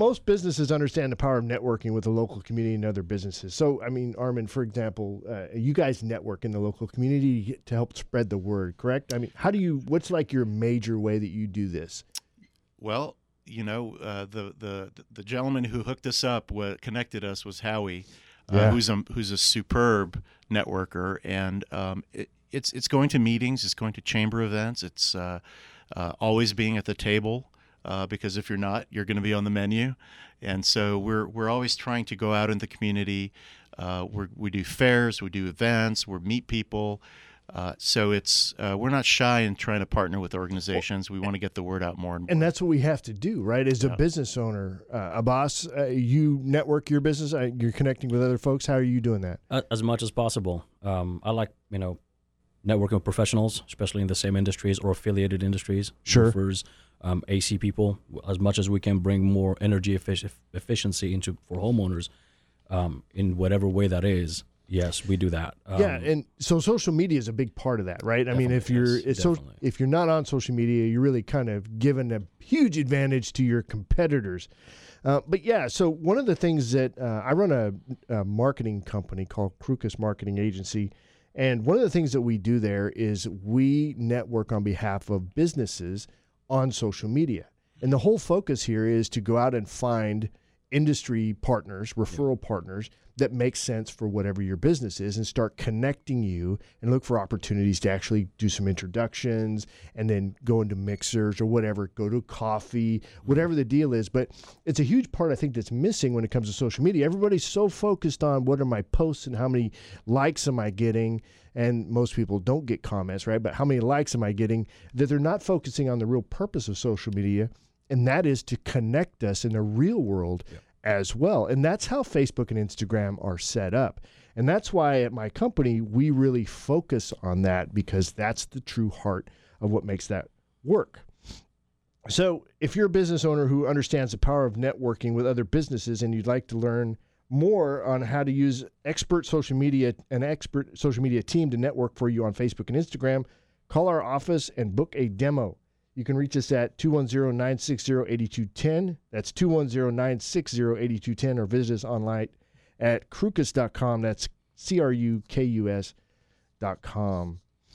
most businesses understand the power of networking with the local community and other businesses. So, I mean, Armin, for example, uh, you guys network in the local community to help spread the word, correct? I mean, how do you? What's like your major way that you do this? Well, you know, uh, the the the gentleman who hooked us up, what connected us, was Howie, uh, Yeah. who's a who's a superb networker, and um, it, it's it's going to meetings, it's going to chamber events, it's uh, uh, always being at the table. Uh, because if you're not, you're going to be on the menu, and so we're we're always trying to go out in the community. Uh, we we do fairs, we do events, we meet people. Uh, so it's uh, we're not shy in trying to partner with organizations. We want to get the word out more and more. And that's what we have to do, right? As a Yeah. business owner, uh, a boss, uh, you network your business. Uh, you're connecting with other folks. How are you doing that? As much as possible. Um, I like you know networking with professionals, especially in the same industries or affiliated industries. Sure. Roofers, um, AC people. As much as we can bring more energy effic- efficiency into for homeowners, um, in whatever way that is. Yes, we do that. Um, yeah, and so social media is a big part of that, right? I mean, if you're yes, so, if you're not on social media, you're really kind of given a huge advantage to your competitors. Uh, but yeah, so one of the things that uh, I run a, a marketing company called Crukus Marketing Agency, and one of the things that we do there is we network on behalf of businesses on social media, and the whole focus here is to go out and find industry partners, referral partners that make sense for whatever your business is and start connecting you and look for opportunities to actually do some introductions and then go into mixers or whatever, go to coffee, whatever the deal is. But it's a huge part I think that's missing when it comes to social media. Everybody's so focused on what are my posts and how many likes am I getting and most people don't get comments, right? But how many likes am I getting that they're not focusing on the real purpose of social media and that is to connect us in the real world as well. And that's how Facebook and Instagram are set up. And that's why at my company, we really focus on that because that's the true heart of what makes that work. So, if you're a business owner who understands the power of networking with other businesses and you'd like to learn more on how to use expert social media, an expert social media team to network for you on Facebook and Instagram, call our office and book a demo. You can reach us at 210 960 8210. That's 210 960 8210, or visit us online at crukus.com. That's C R U K U S dot com.